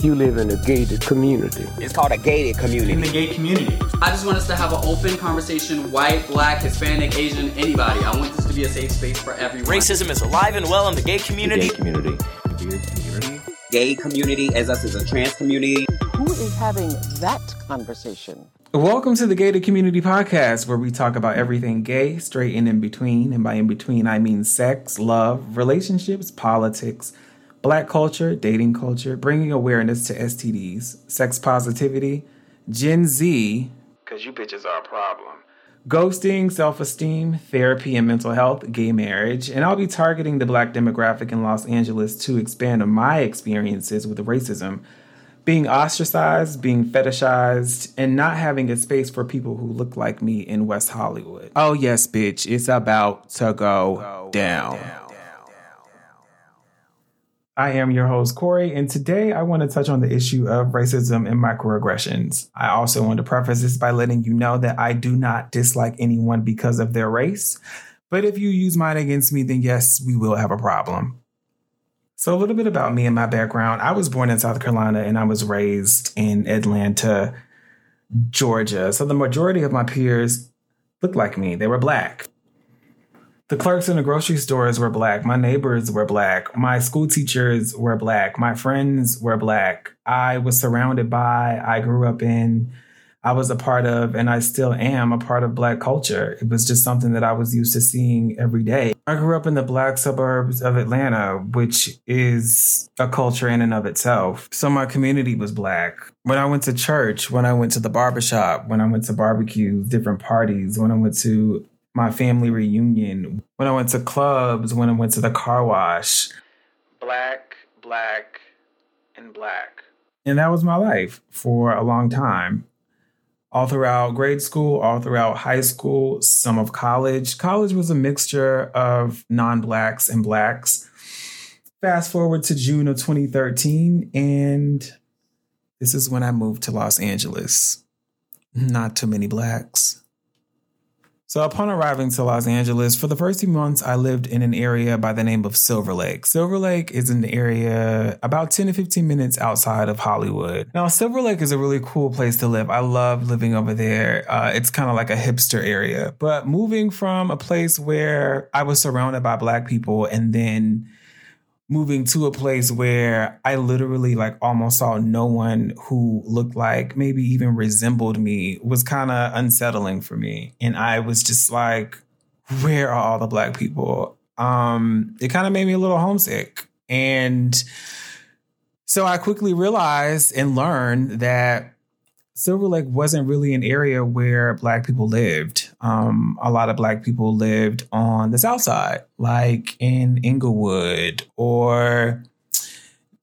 You live in a gated community. It's called a gated community. In the gay community. I just want us to have an open conversation, white, black, Hispanic, Asian, anybody. I want this to be a safe space for everyone. Racism is alive and well in the gay community. The gay community. Gay community. Gay community as us as a trans community. Who is having that conversation? Welcome to the Gayted Community Podcast, where we talk about everything gay, straight, and in between. And by in between, I mean sex, love, relationships, politics black culture, dating culture, bringing awareness to STDs, sex positivity, Gen Z, because you bitches are a problem, ghosting, self esteem, therapy and mental health, gay marriage, and I'll be targeting the black demographic in Los Angeles to expand on my experiences with racism. Being ostracized, being fetishized, and not having a space for people who look like me in West Hollywood. Oh, yes, bitch, it's about to go, go down. down. I am your host, Corey, and today I want to touch on the issue of racism and microaggressions. I also want to preface this by letting you know that I do not dislike anyone because of their race, but if you use mine against me, then yes, we will have a problem. So, a little bit about me and my background. I was born in South Carolina and I was raised in Atlanta, Georgia. So, the majority of my peers looked like me, they were black. The clerks in the grocery stores were black. My neighbors were black. My school teachers were black. My friends were black. I was surrounded by, I grew up in, I was a part of, and I still am a part of black culture. It was just something that I was used to seeing every day. I grew up in the black suburbs of Atlanta, which is a culture in and of itself. So my community was black. When I went to church, when I went to the barbershop, when I went to barbecues, different parties, when I went to my family reunion, when I went to clubs, when I went to the car wash. Black, black, and black. And that was my life for a long time. All throughout grade school, all throughout high school, some of college. College was a mixture of non blacks and blacks. Fast forward to June of 2013, and this is when I moved to Los Angeles. Not too many blacks so, upon arriving to Los Angeles, for the first few months, I lived in an area by the name of Silver Lake. Silver Lake is an area about 10 to 15 minutes outside of Hollywood. Now, Silver Lake is a really cool place to live. I love living over there. Uh, it's kind of like a hipster area. But moving from a place where I was surrounded by Black people and then moving to a place where I literally like almost saw no one who looked like maybe even resembled me was kind of unsettling for me. And I was just like, where are all the black people? Um, it kind of made me a little homesick. And so I quickly realized and learned that Silver Lake wasn't really an area where Black people lived. Um, a lot of Black people lived on the South Side, like in Inglewood or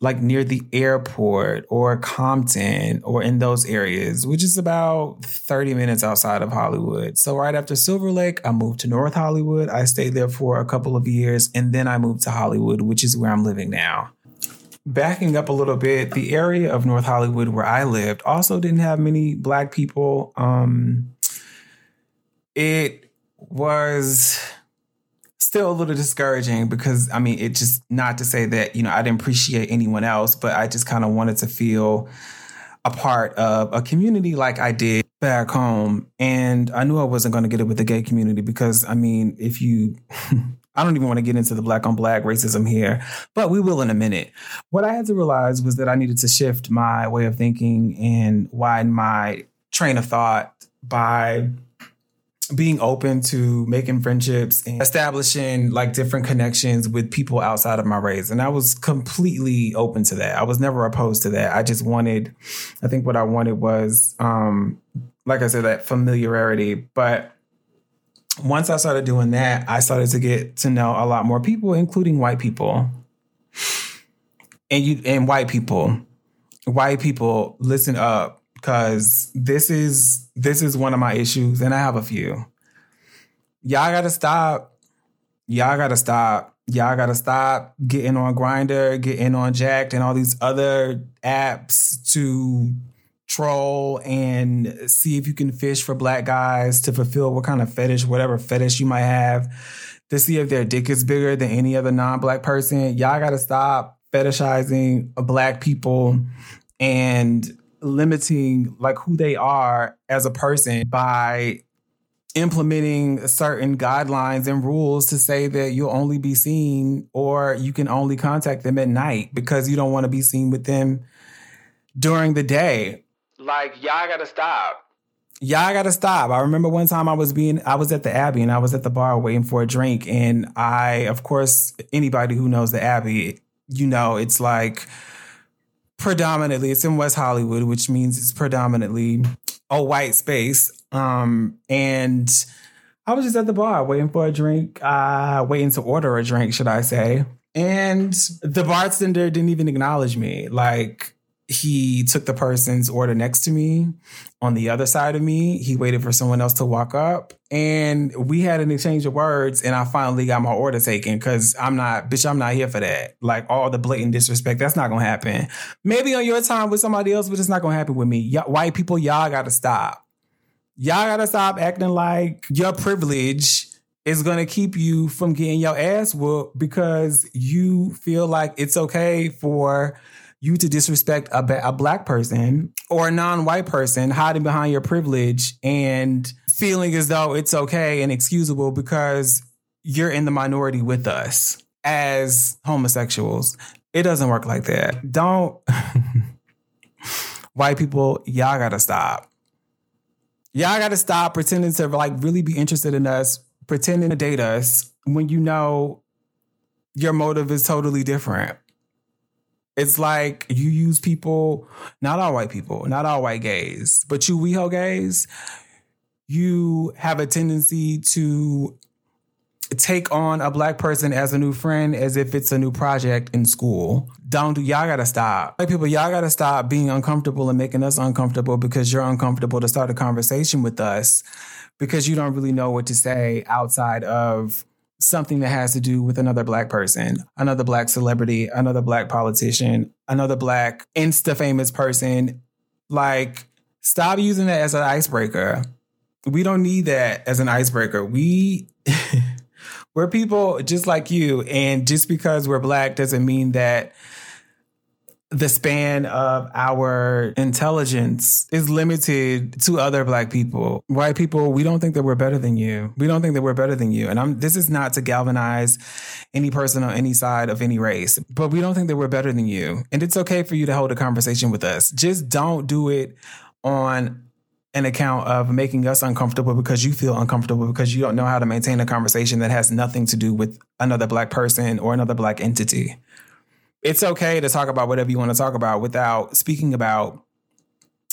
like near the airport or Compton or in those areas, which is about 30 minutes outside of Hollywood. So, right after Silver Lake, I moved to North Hollywood. I stayed there for a couple of years and then I moved to Hollywood, which is where I'm living now backing up a little bit, the area of North Hollywood where I lived also didn't have many black people. Um, it was still a little discouraging because I mean, it just not to say that, you know, I didn't appreciate anyone else, but I just kind of wanted to feel a part of a community like I did back home. And I knew I wasn't going to get it with the gay community because, I mean, if you I don't even want to get into the black on black racism here, but we will in a minute. What I had to realize was that I needed to shift my way of thinking and widen my train of thought by being open to making friendships and establishing like different connections with people outside of my race. And I was completely open to that. I was never opposed to that. I just wanted, I think what I wanted was, um, like I said, that familiarity. But once I started doing that, I started to get to know a lot more people, including white people. And you and white people. White people, listen up because this is this is one of my issues and I have a few. Y'all got to stop. Y'all got to stop. Y'all got to stop getting on Grindr, getting on Jack'd and all these other apps to troll and see if you can fish for black guys to fulfill what kind of fetish, whatever fetish you might have, to see if their dick is bigger than any other non black person. Y'all gotta stop fetishizing black people and limiting like who they are as a person by implementing certain guidelines and rules to say that you'll only be seen or you can only contact them at night because you don't want to be seen with them during the day. Like y'all gotta stop. Y'all gotta stop. I remember one time I was being I was at the Abbey and I was at the bar waiting for a drink and I of course anybody who knows the Abbey, you know, it's like predominantly it's in West Hollywood, which means it's predominantly a white space. Um, and I was just at the bar waiting for a drink, uh, waiting to order a drink, should I say. And the bartender didn't even acknowledge me. Like he took the person's order next to me on the other side of me. He waited for someone else to walk up and we had an exchange of words and I finally got my order taken because I'm not, bitch, I'm not here for that. Like all the blatant disrespect, that's not gonna happen. Maybe on your time with somebody else, but it's not gonna happen with me. Y- white people, y'all gotta stop. Y'all gotta stop acting like your privilege is gonna keep you from getting your ass whooped because you feel like it's okay for you to disrespect a, a black person or a non-white person hiding behind your privilege and feeling as though it's okay and excusable because you're in the minority with us as homosexuals. It doesn't work like that. Don't white people, y'all gotta stop. Y'all gotta stop pretending to like really be interested in us, pretending to date us when you know your motive is totally different. It's like you use people, not all white people, not all white gays, but you WeHo gays, you have a tendency to take on a black person as a new friend as if it's a new project in school. Don't do y'all gotta stop. White people, y'all gotta stop being uncomfortable and making us uncomfortable because you're uncomfortable to start a conversation with us because you don't really know what to say outside of something that has to do with another black person, another black celebrity, another black politician, another black insta famous person. Like, stop using that as an icebreaker. We don't need that as an icebreaker. We we're people just like you, and just because we're black doesn't mean that the span of our intelligence is limited to other black people. White people, we don't think that we're better than you. We don't think that we're better than you. And I'm this is not to galvanize any person on any side of any race, but we don't think that we're better than you. And it's okay for you to hold a conversation with us. Just don't do it on an account of making us uncomfortable because you feel uncomfortable because you don't know how to maintain a conversation that has nothing to do with another black person or another black entity it's okay to talk about whatever you want to talk about without speaking about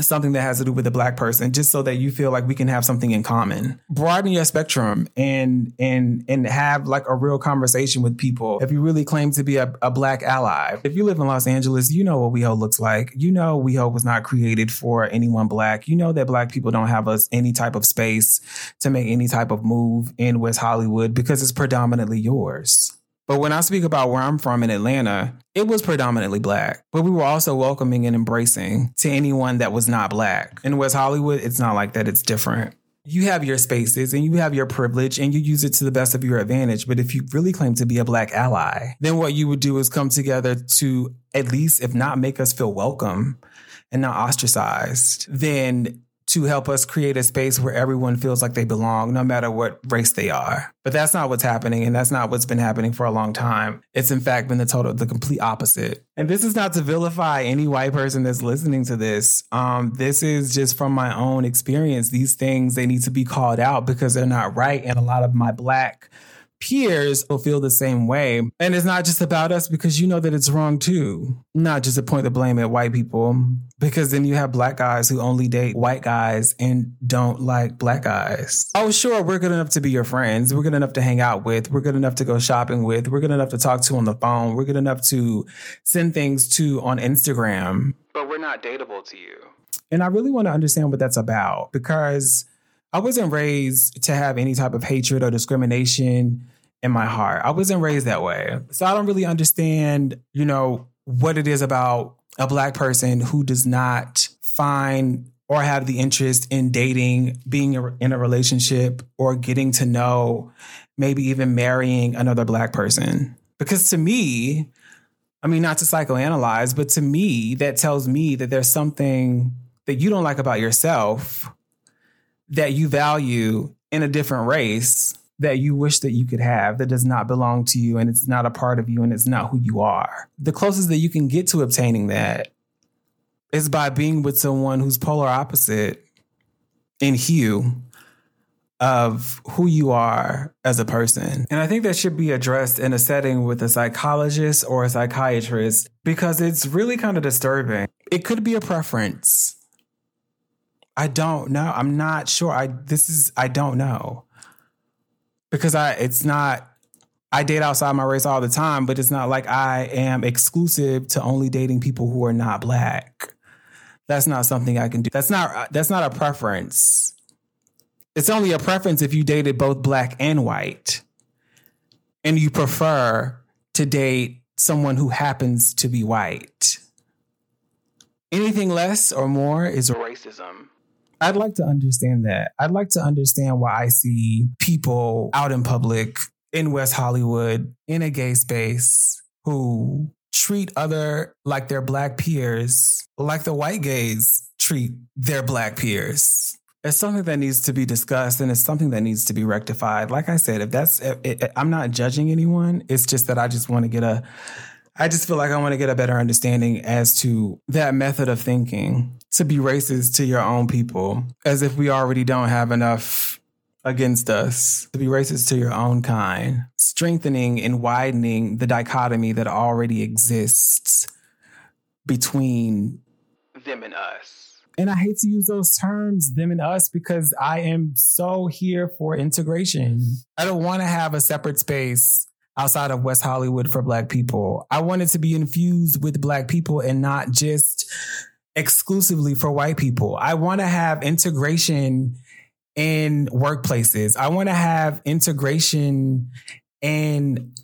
something that has to do with a black person just so that you feel like we can have something in common. Broaden your spectrum and and and have like a real conversation with people. If you really claim to be a, a black ally if you live in los angeles you know what weho looks like. You know weho was not created for anyone black. You know that black people don't have us any type of space to make any type of move in west hollywood because it's predominantly yours but when I speak about where I'm from in Atlanta, it was predominantly black, but we were also welcoming and embracing to anyone that was not black. In West Hollywood, it's not like that, it's different. You have your spaces and you have your privilege and you use it to the best of your advantage. But if you really claim to be a black ally, then what you would do is come together to at least, if not make us feel welcome and not ostracized, then to help us create a space where everyone feels like they belong, no matter what race they are. But that's not what's happening, and that's not what's been happening for a long time. It's in fact been the total, the complete opposite. And this is not to vilify any white person that's listening to this. Um, this is just from my own experience. These things they need to be called out because they're not right, and a lot of my black peers will feel the same way. And it's not just about us because you know that it's wrong too. Not just to point the blame at white people, because then you have black guys who only date white guys and don't like black guys. Oh, sure, we're good enough to be your friends. We're good enough to hang out with. We're good enough to go shopping with. We're good enough to talk to on the phone. We're good enough to send things to on Instagram. But we're not dateable to you. And I really want to understand what that's about because I wasn't raised to have any type of hatred or discrimination in my heart. I wasn't raised that way. So I don't really understand, you know, what it is about a black person who does not find or have the interest in dating, being in a relationship, or getting to know, maybe even marrying another black person. Because to me, I mean, not to psychoanalyze, but to me, that tells me that there's something that you don't like about yourself that you value in a different race that you wish that you could have that does not belong to you and it's not a part of you and it's not who you are. The closest that you can get to obtaining that is by being with someone who's polar opposite in hue of who you are as a person. And I think that should be addressed in a setting with a psychologist or a psychiatrist because it's really kind of disturbing. It could be a preference. I don't know. I'm not sure. I this is I don't know. Because I it's not I date outside my race all the time, but it's not like I am exclusive to only dating people who are not black. That's not something I can do. That's not that's not a preference it's only a preference if you dated both black and white and you prefer to date someone who happens to be white. Anything less or more is racism. I'd like to understand that. I'd like to understand why I see people out in public in West Hollywood in a gay space who treat other like their black peers like the white gays treat their black peers it's something that needs to be discussed and it's something that needs to be rectified. Like I said, if that's, it, it, I'm not judging anyone. It's just that I just want to get a, I just feel like I want to get a better understanding as to that method of thinking to be racist to your own people, as if we already don't have enough against us, to be racist to your own kind, strengthening and widening the dichotomy that already exists between them and us and I hate to use those terms, them and us, because I am so here for integration. I don't want to have a separate space outside of West Hollywood for Black people. I wanted to be infused with Black people and not just exclusively for white people. I want to have integration in workplaces. I want to have integration in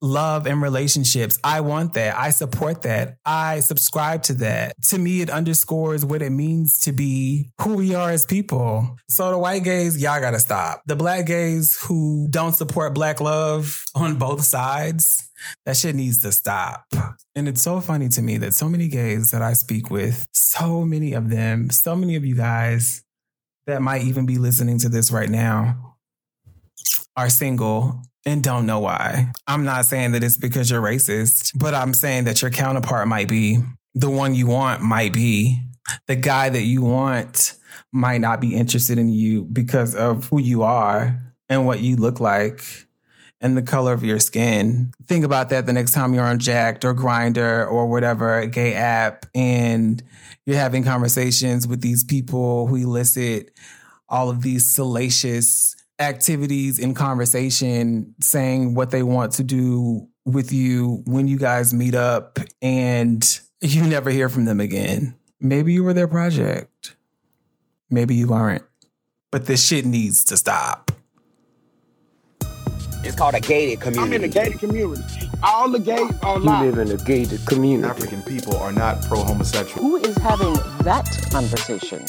love and relationships. I want that. I support that. I subscribe to that. To me, it underscores what it means to be who we are as people. So the white gays, y'all gotta stop. The black gays who don't support black love on both sides, that shit needs to stop. And it's so funny to me that so many gays that I speak with, so many of them, so many of you guys that might even be listening to this right now are single and don't know why. I'm not saying that it's because you're racist, but I'm saying that your counterpart might be. The one you want might be. The guy that you want might not be interested in you because of who you are and what you look like and the color of your skin. Think about that the next time you're on Jack'd or Grindr or whatever gay app and you're having conversations with these people who elicit all of these salacious activities in conversation saying what they want to do with you when you guys meet up and you never hear from them again. Maybe you were their project. Maybe you aren't. But this shit needs to stop. It's called a gated community. I'm in a gated community. All the gays are You live in a gated community. African people are not pro homosexual. Who is having that conversation?